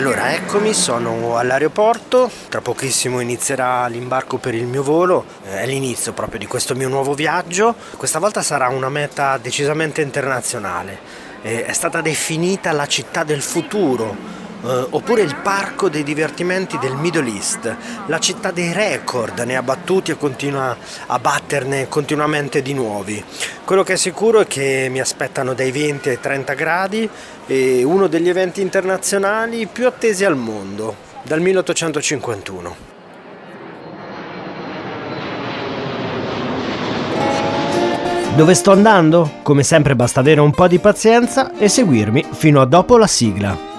allora eccomi, sono all'aeroporto, tra pochissimo inizierà l'imbarco per il mio volo, è l'inizio proprio di questo mio nuovo viaggio, questa volta sarà una meta decisamente internazionale, è stata definita la città del futuro Uh, oppure il parco dei divertimenti del Middle East, la città dei record, ne ha battuti e continua a batterne continuamente di nuovi. Quello che è sicuro è che mi aspettano dai 20 ai 30 gradi e uno degli eventi internazionali più attesi al mondo, dal 1851. Dove sto andando? Come sempre basta avere un po' di pazienza e seguirmi fino a dopo la sigla.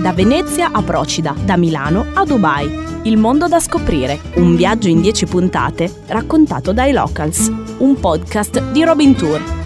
Da Venezia a Procida, da Milano a Dubai. Il mondo da scoprire, un viaggio in 10 puntate raccontato dai locals, un podcast di Robin Tour.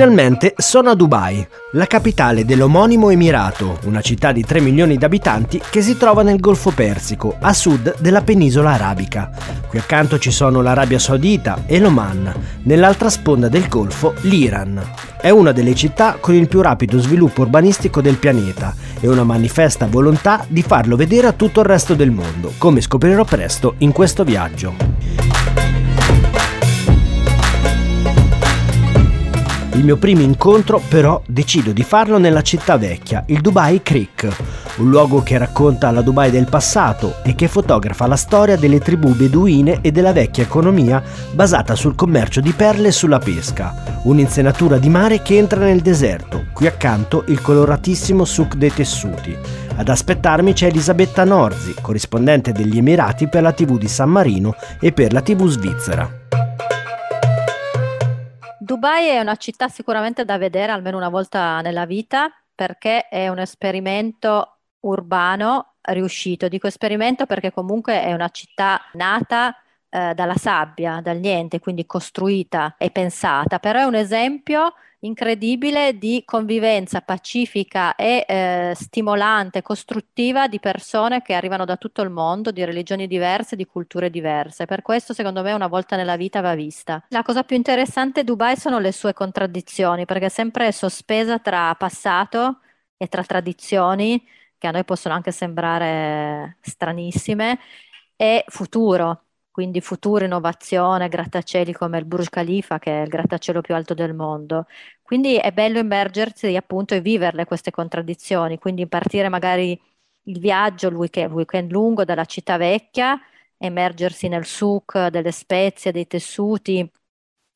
Finalmente sono a Dubai, la capitale dell'omonimo Emirato, una città di 3 milioni di abitanti che si trova nel Golfo Persico, a sud della penisola arabica. Qui accanto ci sono l'Arabia Saudita e l'Oman, nell'altra sponda del Golfo l'Iran. È una delle città con il più rapido sviluppo urbanistico del pianeta e una manifesta volontà di farlo vedere a tutto il resto del mondo, come scoprirò presto in questo viaggio. Il mio primo incontro però decido di farlo nella città vecchia, il Dubai Creek, un luogo che racconta la Dubai del passato e che fotografa la storia delle tribù beduine e della vecchia economia basata sul commercio di perle e sulla pesca, un'insenatura di mare che entra nel deserto, qui accanto il coloratissimo souk dei tessuti. Ad aspettarmi c'è Elisabetta Norzi, corrispondente degli Emirati per la TV di San Marino e per la TV svizzera. Dubai è una città sicuramente da vedere almeno una volta nella vita perché è un esperimento urbano riuscito. Dico esperimento perché comunque è una città nata eh, dalla sabbia, dal niente, quindi costruita e pensata, però è un esempio incredibile di convivenza pacifica e eh, stimolante, costruttiva di persone che arrivano da tutto il mondo, di religioni diverse, di culture diverse. Per questo, secondo me, una volta nella vita va vista. La cosa più interessante di Dubai sono le sue contraddizioni, perché è sempre sospesa tra passato e tra tradizioni che a noi possono anche sembrare stranissime e futuro quindi futuro, innovazione, grattacieli come il Burj Khalifa, che è il grattacielo più alto del mondo. Quindi è bello immergersi appunto e viverle queste contraddizioni, quindi partire magari il viaggio, il weekend, weekend lungo dalla città vecchia, immergersi nel souk delle spezie, dei tessuti,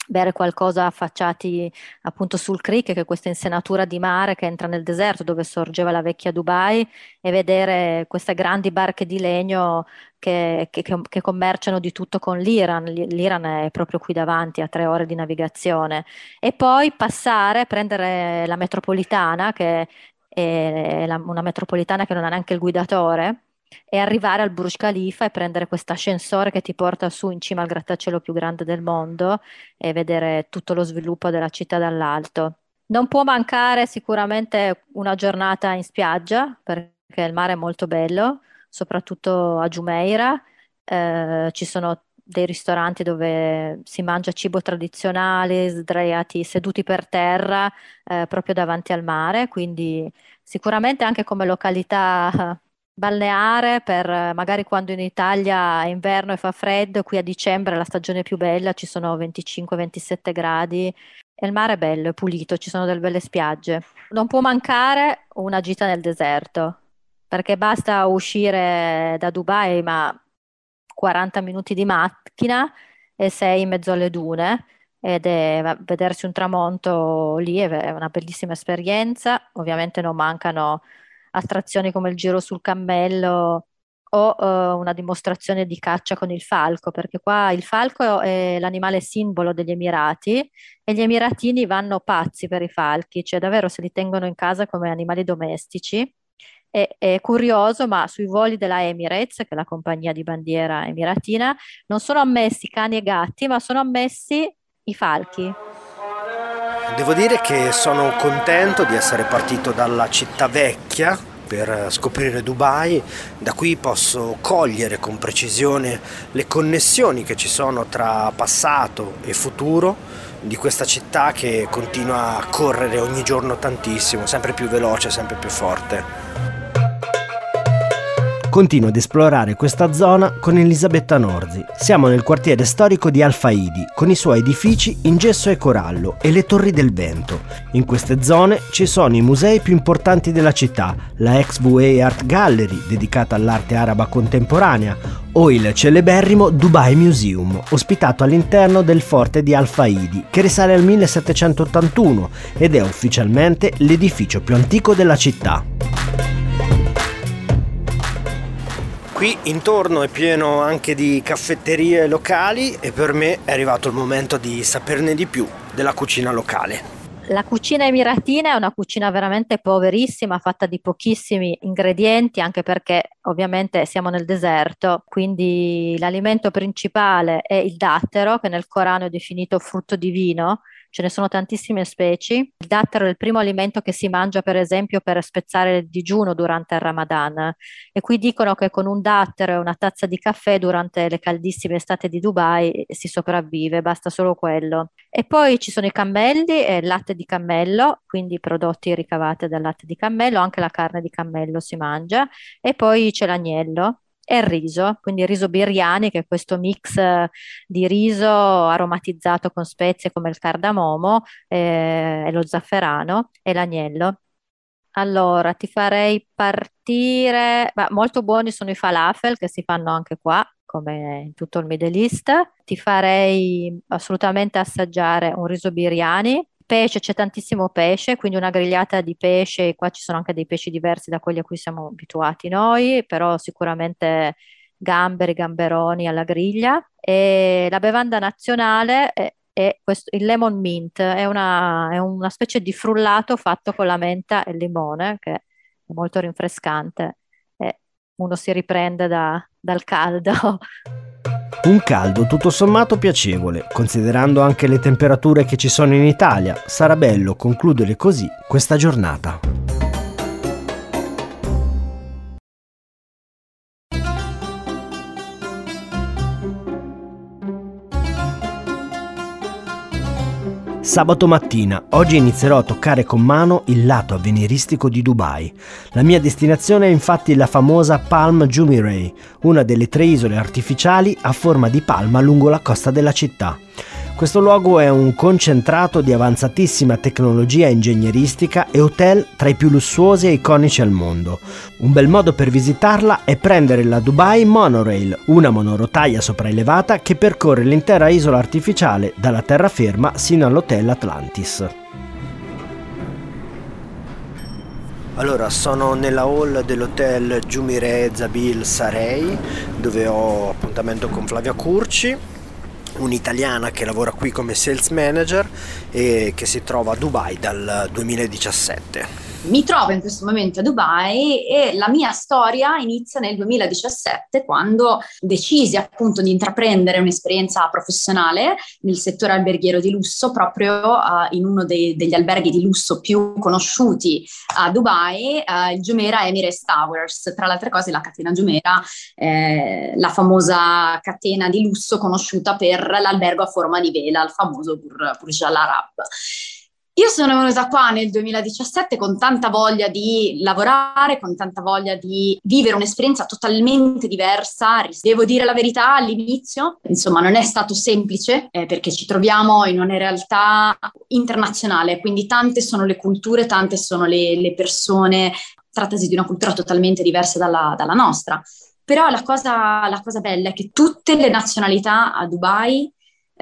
bere qualcosa affacciati appunto sul creek, che è questa insenatura di mare che entra nel deserto dove sorgeva la vecchia Dubai, e vedere queste grandi barche di legno che, che, che commerciano di tutto con l'Iran. L'Iran è proprio qui davanti a tre ore di navigazione. E poi passare, prendere la metropolitana, che è la, una metropolitana che non ha neanche il guidatore e arrivare al Burj Khalifa e prendere questo ascensore che ti porta su in cima al grattacielo più grande del mondo e vedere tutto lo sviluppo della città dall'alto. Non può mancare sicuramente una giornata in spiaggia perché il mare è molto bello, soprattutto a Jumeirah. Eh, ci sono dei ristoranti dove si mangia cibo tradizionale, sdraiati, seduti per terra, eh, proprio davanti al mare, quindi sicuramente anche come località balneare per magari quando in Italia è inverno e fa freddo, qui a dicembre è la stagione più bella, ci sono 25-27 gradi e il mare è bello, è pulito, ci sono delle belle spiagge. Non può mancare una gita nel deserto, perché basta uscire da Dubai, ma 40 minuti di macchina e sei in mezzo alle dune ed è vedersi un tramonto lì è una bellissima esperienza. Ovviamente non mancano attrazioni come il giro sul cammello o uh, una dimostrazione di caccia con il falco, perché qua il falco è l'animale simbolo degli Emirati e gli emiratini vanno pazzi per i falchi, cioè davvero se li tengono in casa come animali domestici. È, è curioso, ma sui voli della Emirates, che è la compagnia di bandiera emiratina, non sono ammessi cani e gatti, ma sono ammessi i falchi. Devo dire che sono contento di essere partito dalla città vecchia per scoprire Dubai, da qui posso cogliere con precisione le connessioni che ci sono tra passato e futuro di questa città che continua a correre ogni giorno tantissimo, sempre più veloce, sempre più forte. Continuo ad esplorare questa zona con Elisabetta Norzi. Siamo nel quartiere storico di Alfaidi, con i suoi edifici in gesso e corallo e le torri del vento. In queste zone ci sono i musei più importanti della città, la XVA Art Gallery, dedicata all'arte araba contemporanea, o il celeberrimo Dubai Museum, ospitato all'interno del forte di Al-Faidi, che risale al 1781 ed è ufficialmente l'edificio più antico della città. Qui intorno è pieno anche di caffetterie locali e per me è arrivato il momento di saperne di più della cucina locale. La cucina emiratina è una cucina veramente poverissima, fatta di pochissimi ingredienti, anche perché ovviamente siamo nel deserto, quindi l'alimento principale è il dattero, che nel Corano è definito frutto divino, ce ne sono tantissime specie. Il dattero è il primo alimento che si mangia, per esempio, per spezzare il digiuno durante il Ramadan. E qui dicono che con un dattero e una tazza di caffè durante le caldissime estate di Dubai si sopravvive, basta solo quello. E poi ci sono i cammelli e il latte di cammello, quindi prodotti ricavati dal latte di cammello, anche la carne di cammello si mangia. E poi c'è l'agnello, e il riso, quindi il riso biryani, che è questo mix eh, di riso aromatizzato con spezie come il cardamomo eh, lo zafferano e l'agnello. Allora, ti farei partire, beh, molto buoni sono i falafel che si fanno anche qua, come in tutto il Middle East. Ti farei assolutamente assaggiare un riso biryani Pesce, c'è tantissimo pesce, quindi una grigliata di pesce, qua ci sono anche dei pesci diversi da quelli a cui siamo abituati noi, però sicuramente gamberi, gamberoni alla griglia. E la bevanda nazionale è, è questo, il lemon mint, è una, è una specie di frullato fatto con la menta e il limone, che è molto rinfrescante e uno si riprende da, dal caldo. Un caldo tutto sommato piacevole, considerando anche le temperature che ci sono in Italia. Sarà bello concludere così questa giornata. Sabato mattina, oggi inizierò a toccare con mano il lato avveniristico di Dubai. La mia destinazione è infatti la famosa Palm Jumeirah, una delle tre isole artificiali a forma di palma lungo la costa della città. Questo luogo è un concentrato di avanzatissima tecnologia ingegneristica e hotel tra i più lussuosi e iconici al mondo. Un bel modo per visitarla è prendere la Dubai Monorail, una monorotaia sopraelevata che percorre l'intera isola artificiale dalla terraferma sino all'hotel Atlantis. Allora, sono nella hall dell'hotel Jumire Zabil Sarei, dove ho appuntamento con Flavia Curci un'italiana che lavora qui come sales manager e che si trova a Dubai dal 2017 mi trovo in questo momento a Dubai e la mia storia inizia nel 2017 quando decisi appunto di intraprendere un'esperienza professionale nel settore alberghiero di lusso proprio uh, in uno dei, degli alberghi di lusso più conosciuti a Dubai, uh, il Jumeirah Emirates Towers. Tra le altre cose la catena Jumeirah, eh, la famosa catena di lusso conosciuta per l'albergo a forma di vela, il famoso Burj Al Arab. Io sono venuta qua nel 2017 con tanta voglia di lavorare, con tanta voglia di vivere un'esperienza totalmente diversa. Devo dire la verità all'inizio, insomma, non è stato semplice eh, perché ci troviamo in una realtà internazionale, quindi tante sono le culture, tante sono le, le persone, trattasi di una cultura totalmente diversa dalla, dalla nostra. Però la cosa, la cosa bella è che tutte le nazionalità a Dubai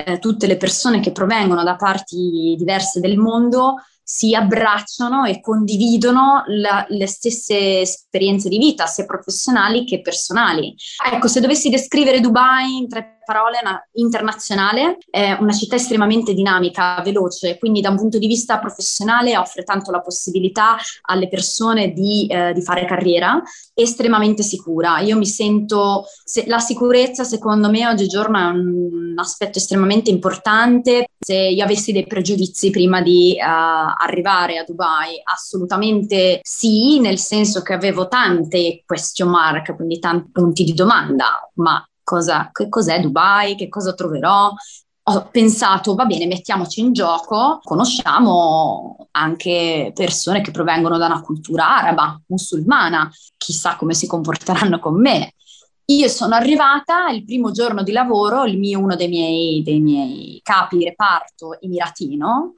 eh, tutte le persone che provengono da parti diverse del mondo si abbracciano e condividono la, le stesse esperienze di vita, sia professionali che personali. Ecco, se dovessi descrivere Dubai in tre parole, una, internazionale, è una città estremamente dinamica, veloce, quindi da un punto di vista professionale offre tanto la possibilità alle persone di, eh, di fare carriera, estremamente sicura. Io mi sento, se, la sicurezza secondo me oggigiorno è un aspetto estremamente importante. Se io avessi dei pregiudizi prima di uh, arrivare a Dubai, assolutamente sì, nel senso che avevo tante question mark, quindi tanti punti di domanda, ma cosa, che cos'è Dubai, che cosa troverò, ho pensato, va bene, mettiamoci in gioco, conosciamo anche persone che provengono da una cultura araba, musulmana, chissà come si comporteranno con me. Io sono arrivata il primo giorno di lavoro, mio, uno dei miei, dei miei capi reparto emiratino,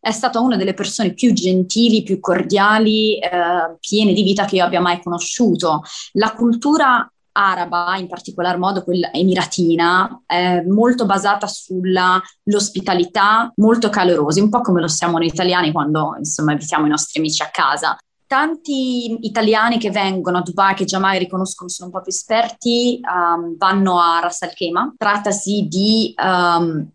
è stata una delle persone più gentili, più cordiali, eh, piene di vita che io abbia mai conosciuto. La cultura araba, in particolar modo quella emiratina, è molto basata sull'ospitalità, molto calorosa, un po' come lo siamo noi italiani quando insomma invitiamo i nostri amici a casa. Tanti italiani che vengono a Dubai, che già mai riconoscono, sono un po' più esperti, um, vanno a Ras Al Khaimah. Trattasi di um,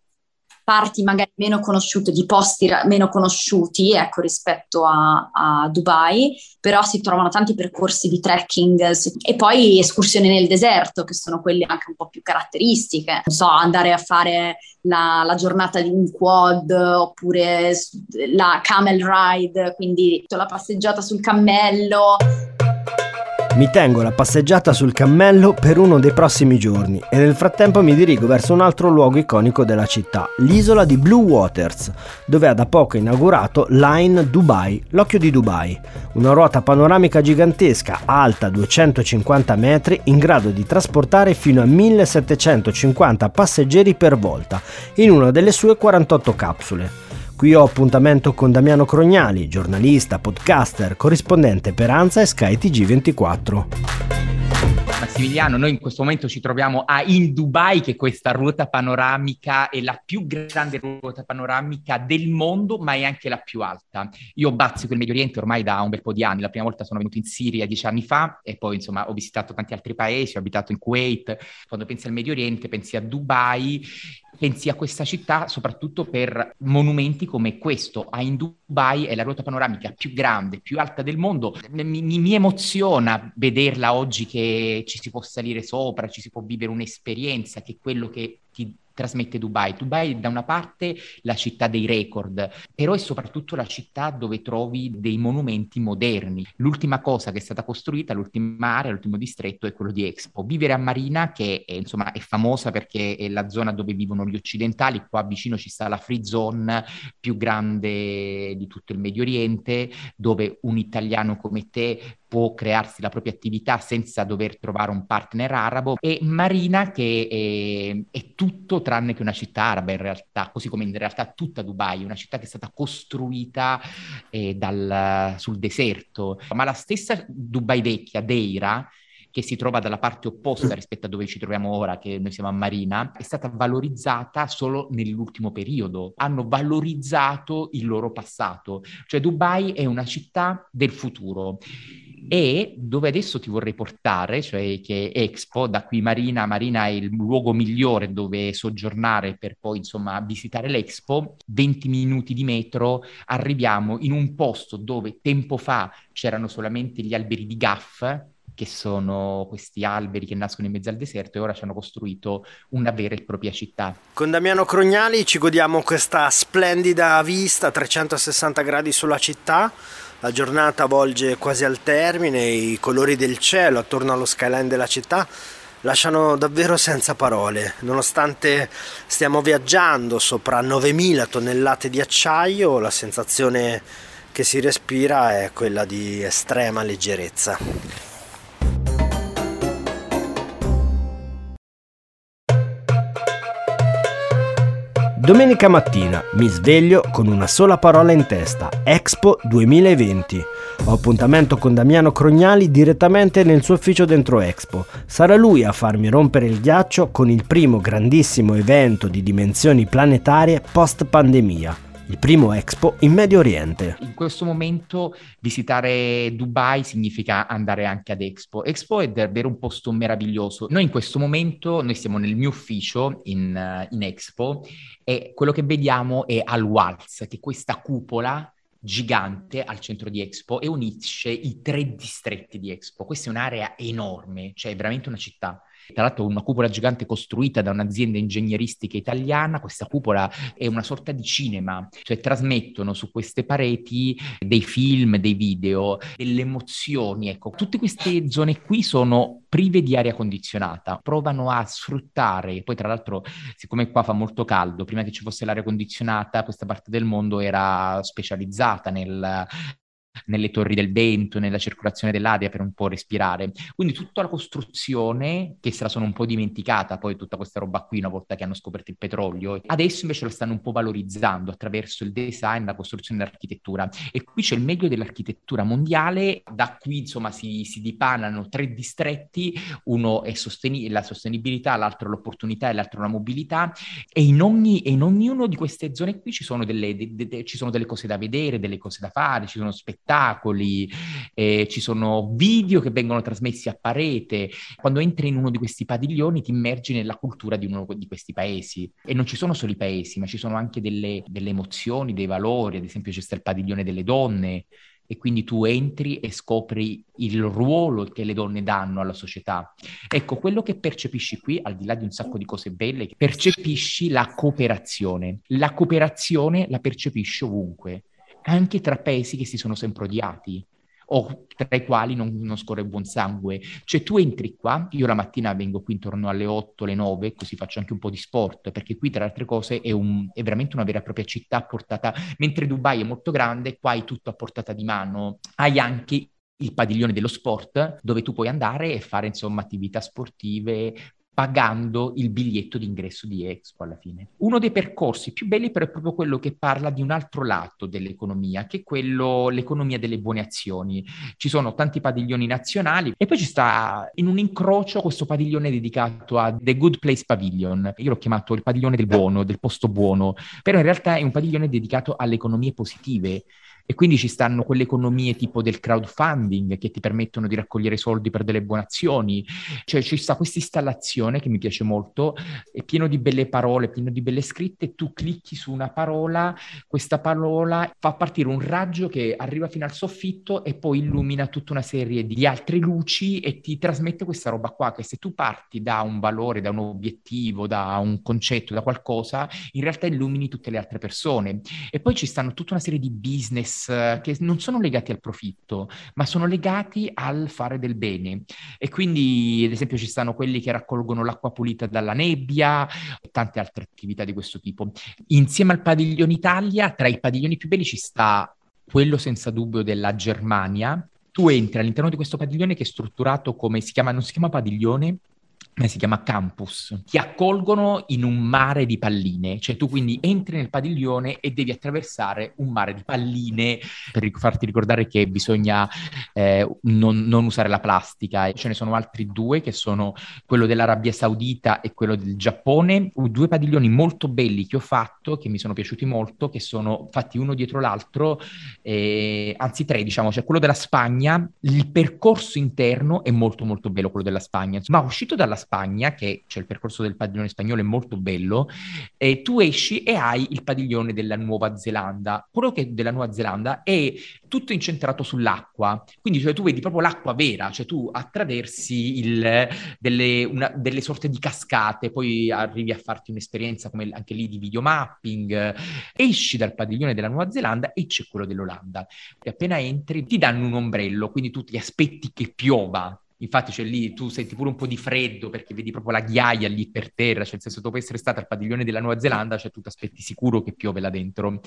parti magari meno conosciute, di posti meno conosciuti, ecco, rispetto a, a, Dubai, però si trovano tanti percorsi di trekking e poi escursioni nel deserto, che sono quelle anche un po' più caratteristiche. Non so, andare a fare la, la giornata di un quad oppure la camel ride, quindi la passeggiata sul cammello. Mi tengo la passeggiata sul cammello per uno dei prossimi giorni e nel frattempo mi dirigo verso un altro luogo iconico della città, l'isola di Blue Waters, dove ha da poco inaugurato Line Dubai, l'occhio di Dubai, una ruota panoramica gigantesca alta 250 metri in grado di trasportare fino a 1750 passeggeri per volta in una delle sue 48 capsule. Qui ho appuntamento con Damiano Crognali, giornalista, podcaster, corrispondente per ANSA e Sky TG24. Massimiliano, noi in questo momento ci troviamo a In Dubai, che questa ruota panoramica, è la più grande ruota panoramica del mondo, ma è anche la più alta. Io bazzico il Medio Oriente ormai da un bel po' di anni, la prima volta sono venuto in Siria dieci anni fa e poi insomma ho visitato tanti altri paesi, ho abitato in Kuwait. Quando pensi al Medio Oriente pensi a Dubai pensi a questa città soprattutto per monumenti come questo. A in Dubai è la ruota panoramica più grande, più alta del mondo. Mi, mi, mi, emoziona vederla oggi che ci si può salire sopra, ci si può vivere un'esperienza che è quello che ti trasmette Dubai. Dubai è da una parte la città dei record, però è soprattutto la città dove trovi dei monumenti moderni. L'ultima cosa che è stata costruita, l'ultima area, l'ultimo distretto è quello di Expo. Vivere a Marina, che è, insomma, è famosa perché è la zona dove vivono gli occidentali, qua vicino ci sta la free zone più grande di tutto il Medio Oriente, dove un italiano come te può crearsi la propria attività senza dover trovare un partner arabo. E Marina che è, è, tutto tranne che una città araba in realtà, così come in realtà tutta Dubai, una città che è stata costruita eh, dal, sul deserto, ma la stessa Dubai vecchia, Deira, che si trova dalla parte opposta rispetto a dove ci troviamo ora, che noi siamo a Marina, è stata valorizzata solo nell'ultimo periodo. Hanno valorizzato il loro passato. Cioè Dubai è una città del futuro e dove adesso ti vorrei portare, cioè che Expo, da qui Marina, Marina è il luogo migliore dove soggiornare per poi insomma visitare l'Expo, 20 minuti di metro, arriviamo in un posto dove tempo fa c'erano solamente gli alberi di gaff, che sono questi alberi che nascono in mezzo al deserto e ora ci hanno costruito una vera e propria città. Con Damiano Crognali ci godiamo questa splendida vista a 360 gradi sulla città la giornata volge quasi al termine, i colori del cielo attorno allo skyline della città lasciano davvero senza parole. Nonostante stiamo viaggiando sopra 9000 tonnellate di acciaio, la sensazione che si respira è quella di estrema leggerezza. Domenica mattina mi sveglio con una sola parola in testa, Expo 2020. Ho appuntamento con Damiano Crognali direttamente nel suo ufficio dentro Expo. Sarà lui a farmi rompere il ghiaccio con il primo grandissimo evento di dimensioni planetarie post pandemia, il primo Expo in Medio Oriente. In questo momento visitare Dubai significa andare anche ad Expo. Expo è davvero un posto meraviglioso. Noi in questo momento, noi siamo nel mio ufficio in, in Expo e quello che vediamo è Al Waltz, che è questa cupola gigante al centro di Expo e unisce i tre distretti di Expo. Questa è un'area enorme, cioè è veramente una città. Tra l'altro una cupola gigante costruita da un'azienda ingegneristica italiana, questa cupola è una sorta di cinema, cioè trasmettono su queste pareti dei film, dei video, delle emozioni. Ecco, tutte queste zone qui sono prive di aria condizionata, provano a sfruttare, poi tra l'altro siccome qua fa molto caldo, prima che ci fosse l'aria condizionata, questa parte del mondo era specializzata nel nelle torri del vento, nella circolazione dell'aria per un po' respirare. Quindi tutta la costruzione, che se la sono un po' dimenticata poi tutta questa roba qui una volta che hanno scoperto il petrolio, adesso invece la stanno un po' valorizzando attraverso il design, la costruzione e l'architettura. E qui c'è il meglio dell'architettura mondiale, da qui insomma si, si dipanano tre distretti, uno è sosteni- la sostenibilità, l'altro l'opportunità e l'altro la mobilità, e in, ogni, in ognuna di queste zone qui ci sono, delle, de, de, de, ci sono delle cose da vedere, delle cose da fare, ci sono spettacoli spettacoli, eh, ci sono video che vengono trasmessi a parete. Quando entri in uno di questi padiglioni ti immergi nella cultura di uno di questi paesi. E non ci sono solo i paesi, ma ci sono anche delle, delle emozioni, dei valori. Ad esempio c'è il padiglione delle donne, e quindi tu entri e scopri il ruolo che le donne danno alla società. Ecco, quello che percepisci qui, al di là di un sacco di cose belle, percepisci la cooperazione. La cooperazione la percepisci ovunque anche tra paesi che si sono sempre odiati o tra i quali non, non, scorre buon sangue. Cioè tu entri qua, io la mattina vengo qui intorno alle 8, alle 9, così faccio anche un po' di sport, perché qui tra le altre cose è, un, è veramente una vera e propria città a portata, mentre Dubai è molto grande, qua hai tutto a portata di mano, hai anche il padiglione dello sport dove tu puoi andare e fare insomma attività sportive, pagando il biglietto d'ingresso di Expo alla fine. Uno dei percorsi più belli però è proprio quello che parla di un altro lato dell'economia, che è quello, l'economia delle buone azioni. Ci sono tanti padiglioni nazionali e poi ci sta in un incrocio questo padiglione dedicato a The Good Place Pavilion. Io l'ho chiamato il padiglione del buono, del posto buono, però in realtà è un padiglione dedicato alle economie positive e quindi ci stanno quelle economie tipo del crowdfunding che ti permettono di raccogliere soldi per delle buone azioni, cioè ci sta questa installazione che mi piace molto, è pieno di belle parole, pieno di belle scritte, tu clicchi su una parola, questa parola fa partire un raggio che arriva fino al soffitto e poi illumina tutta una serie di altre luci e ti trasmette questa roba qua, che se tu parti da un valore, da un obiettivo, da un concetto, da qualcosa, in realtà illumini tutte le altre persone. E poi ci stanno tutta una serie di business business eh, che non sono legati al profitto, ma sono legati al fare del bene. E quindi, ad esempio, ci stanno quelli che raccolgono l'acqua pulita dalla nebbia tante altre attività di questo tipo. Insieme al padiglione Italia, tra i padiglioni più belli ci sta quello senza dubbio della Germania. Tu entri all'interno di questo padiglione che è strutturato come si chiama, non si chiama padiglione, si chiama campus, ti accolgono in un mare di palline, cioè tu quindi entri nel padiglione e devi attraversare un mare di palline per farti ricordare che bisogna eh, non, non, usare la plastica. Ce ne sono altri due che sono quello dell'Arabia Saudita e quello del Giappone, due padiglioni molto belli che ho fatto, che mi sono piaciuti molto, che sono fatti uno dietro l'altro, eh, anzi tre diciamo, cioè quello della Spagna, il percorso interno è molto molto bello quello della Spagna, ma uscito dalla Spagna, che c'è il percorso del padiglione spagnolo, è molto bello, e tu esci e hai il padiglione della Nuova Zelanda. Quello che è della Nuova Zelanda è tutto incentrato sull'acqua, quindi cioè, tu vedi proprio l'acqua vera, cioè tu attraversi il, delle, una, delle, sorte di cascate, poi arrivi a farti un'esperienza come anche lì di videomapping, esci dal padiglione della Nuova Zelanda e c'è quello dell'Olanda. E appena entri ti danno un ombrello, quindi tu ti aspetti che piova Infatti c'è lì, tu senti pure un po' di freddo perché vedi proprio la ghiaia lì per terra, cioè nel senso dopo essere stata al padiglione della Nuova Zelanda, cioè tu ti aspetti sicuro che piove là dentro.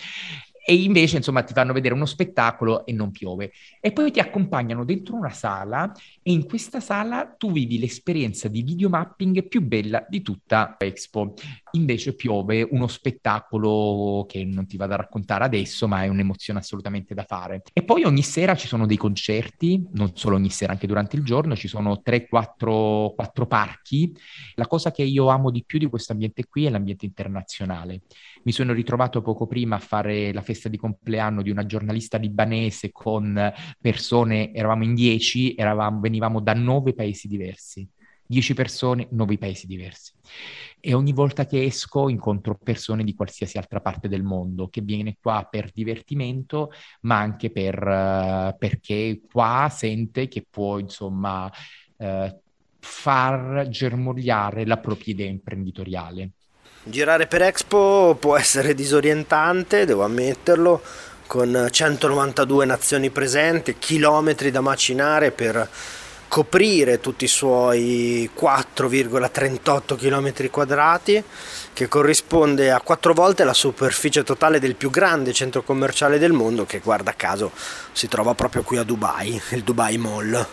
E invece insomma ti fanno vedere uno spettacolo e non piove. E poi ti accompagnano dentro una sala e in questa sala tu vivi l'esperienza di videomapping più bella di tutta Expo. Invece piove uno spettacolo che non ti vado a raccontare adesso, ma è un'emozione assolutamente da fare. E poi ogni sera ci sono dei concerti, non solo ogni sera, anche durante il giorno, ci sono 3-4 parchi. La cosa che io amo di più di questo ambiente qui è l'ambiente internazionale. Mi sono ritrovato poco prima a fare la festa di compleanno di una giornalista libanese con persone, eravamo in 10, eravamo, venivamo da nove paesi diversi. 10 persone, 9 paesi diversi. E ogni volta che esco incontro persone di qualsiasi altra parte del mondo che viene qua per divertimento, ma anche per, uh, perché qua sente che può, insomma, uh, far germogliare la propria idea imprenditoriale. Girare per Expo può essere disorientante, devo ammetterlo, con 192 nazioni presenti, chilometri da macinare per coprire tutti i suoi 4,38 km quadrati che corrisponde a quattro volte la superficie totale del più grande centro commerciale del mondo che guarda caso si trova proprio qui a Dubai, il Dubai Mall.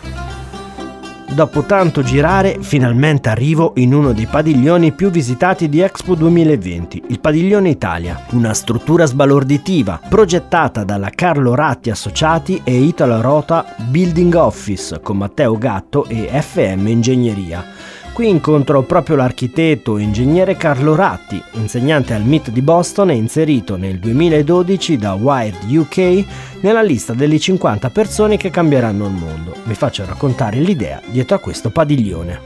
Dopo tanto girare, finalmente arrivo in uno dei padiglioni più visitati di Expo 2020, il Padiglione Italia, una struttura sbalorditiva progettata dalla Carlo Ratti Associati e Italo Rota Building Office con Matteo Gatto e FM Ingegneria Qui incontro proprio l'architetto e ingegnere Carlo Ratti, insegnante al MIT di Boston e inserito nel 2012 da Wired UK nella lista delle 50 persone che cambieranno il mondo. Vi faccio raccontare l'idea dietro a questo padiglione.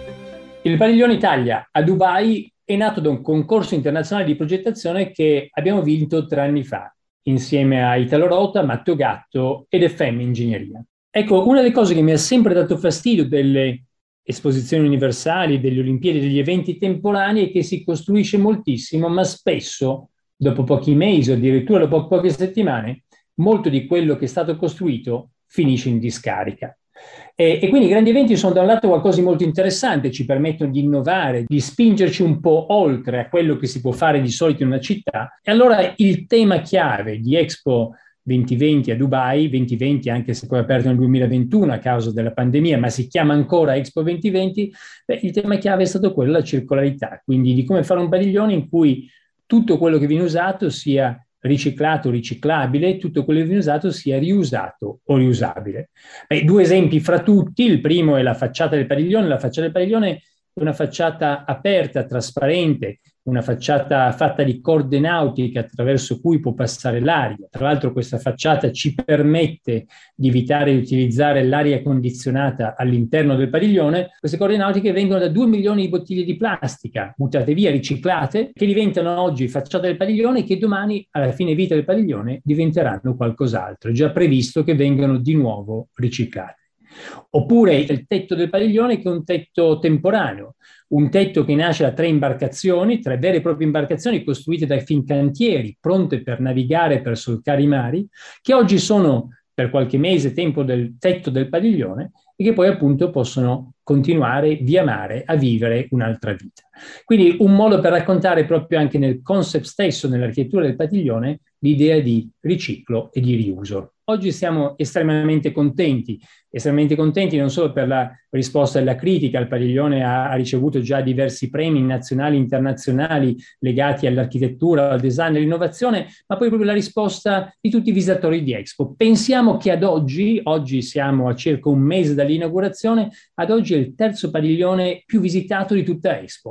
Il padiglione Italia a Dubai è nato da un concorso internazionale di progettazione che abbiamo vinto tre anni fa, insieme a Italo Rota, Matteo Gatto ed FM Ingegneria. Ecco, una delle cose che mi ha sempre dato fastidio delle esposizioni universali, delle Olimpiadi, degli eventi temporanei che si costruisce moltissimo, ma spesso, dopo pochi mesi o addirittura dopo poche settimane, molto di quello che è stato costruito finisce in discarica. E, e, quindi i grandi eventi sono da un lato qualcosa di molto interessante, ci permettono di innovare, di spingerci un po' oltre a quello che si può fare di solito in una città. E allora il tema chiave di Expo 2020 a Dubai, 2020 anche se poi aperto nel 2021 a causa della pandemia, ma si chiama ancora Expo 2020, beh, il tema chiave è stato quello della circolarità, quindi di come fare un padiglione in cui tutto quello che viene usato sia riciclato, riciclabile, tutto quello che viene usato sia riusato o riusabile. Beh, due esempi fra tutti, il primo è la facciata del padiglione, la facciata del padiglione è una facciata aperta, trasparente, una facciata fatta di corde nautiche attraverso cui può passare l'aria. Tra l'altro questa facciata ci permette di evitare di utilizzare l'aria condizionata all'interno del padiglione. Queste corde nautiche vengono da 2 milioni di bottiglie di plastica buttate via, riciclate, che diventano oggi facciata del padiglione e che domani, alla fine vita del padiglione, diventeranno qualcos'altro. È già previsto che vengano di nuovo riciclate. Oppure il tetto del padiglione che è un tetto temporaneo, un tetto che nasce da tre imbarcazioni, tre vere e proprie imbarcazioni costruite dai fincantieri, pronte per navigare per solcare i mari, che oggi sono per qualche mese tempo del tetto del padiglione e che poi appunto possono continuare via mare a vivere un'altra vita. Quindi un modo per raccontare proprio anche nel concept stesso, nell'architettura del padiglione, l'idea di riciclo e di riuso. Oggi siamo estremamente contenti, estremamente contenti non solo per la risposta della critica, il padiglione ha, ha ricevuto già diversi premi nazionali e internazionali legati all'architettura, al design e all'innovazione, ma poi proprio la risposta di tutti i visitatori di Expo. Pensiamo che ad oggi, oggi siamo a circa un mese dall'inaugurazione, ad oggi è il terzo padiglione più visitato di tutta Expo.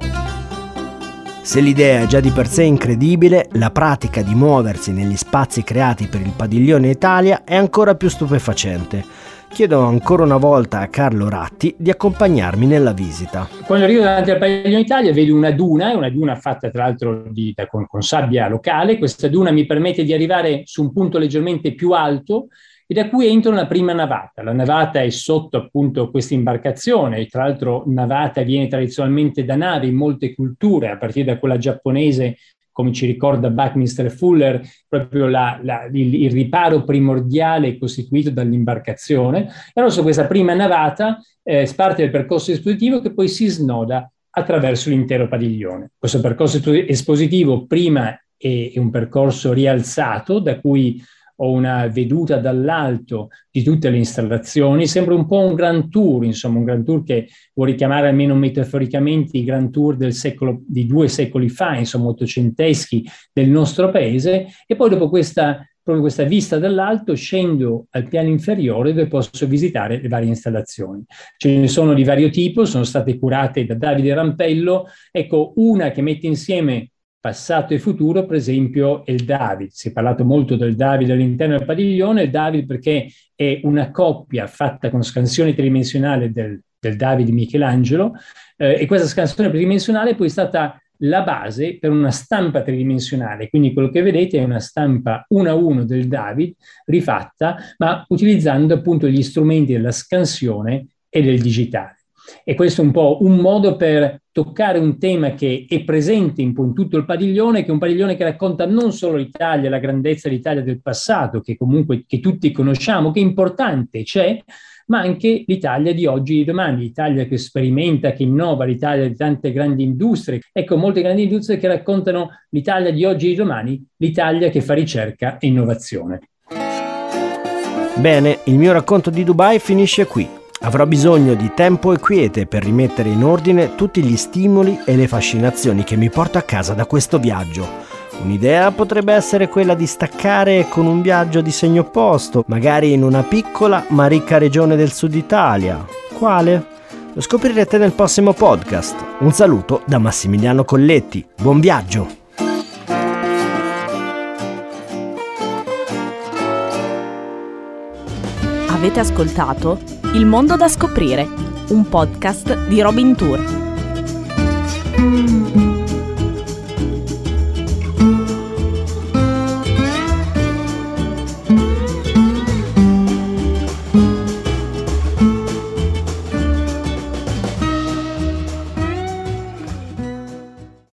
Se l'idea è già di per sé incredibile, la pratica di muoversi negli spazi creati per il padiglione Italia è ancora più stupefacente. Chiedo ancora una volta a Carlo Ratti di accompagnarmi nella visita. Quando arrivo davanti al padiglione Italia vedo una duna, una duna fatta tra l'altro di, con, con sabbia locale. Questa duna mi permette di arrivare su un punto leggermente più alto e da cui entra una prima navata. La navata è sotto appunto questa imbarcazione, tra l'altro navata viene tradizionalmente da nave in molte culture, a partire da quella giapponese, come ci ricorda Buckminster Fuller, proprio la, la, il, il, riparo primordiale è costituito dall'imbarcazione. E allora su questa prima navata eh, parte del percorso espositivo che poi si snoda attraverso l'intero padiglione. Questo percorso espositivo prima e un percorso rialzato da cui ho una veduta dall'alto di tutte le installazioni, sembra un po' un grand tour, insomma, un grand tour che vuol richiamare almeno metaforicamente i grand tour del secolo, di due secoli fa, insomma, ottocenteschi del nostro paese, e poi dopo questa proprio questa vista dall'alto, scendo al piano inferiore dove posso visitare le varie installazioni. Ce ne sono di vario tipo, sono state curate da Davide Rampello. Ecco, una che mette insieme passato e futuro, per esempio, è il David. Si è parlato molto del David all'interno del padiglione, il David perché è una coppia fatta con scansione tridimensionale del, del David Michelangelo eh, e questa scansione tridimensionale poi è stata la base per una stampa tridimensionale, quindi quello che vedete è una stampa 1 a 1 del David rifatta, ma utilizzando appunto gli strumenti della scansione e del digitale. E questo è un po' un modo per toccare un tema che è presente in, tutto il padiglione, che è un padiglione che racconta non solo l'Italia, la grandezza dell'Italia del passato, che comunque che tutti conosciamo, che è importante, c'è, ma anche l'Italia di oggi e di domani, l'Italia che sperimenta, che innova, l'Italia di tante grandi industrie. Ecco, molte grandi industrie che raccontano l'Italia di oggi e di domani, l'Italia che fa ricerca e innovazione. Bene, il mio racconto di Dubai finisce qui. Avrò bisogno di tempo e quiete per rimettere in ordine tutti gli stimoli e le fascinazioni che mi porto a casa da questo viaggio. Un'idea potrebbe essere quella di staccare con un viaggio di segno opposto, magari in una piccola ma ricca regione del sud Italia. Quale? Lo scoprirete nel prossimo podcast. Un saluto da Massimiliano Colletti. Buon viaggio! Avete ascoltato Il mondo da scoprire, un podcast di Robin Tour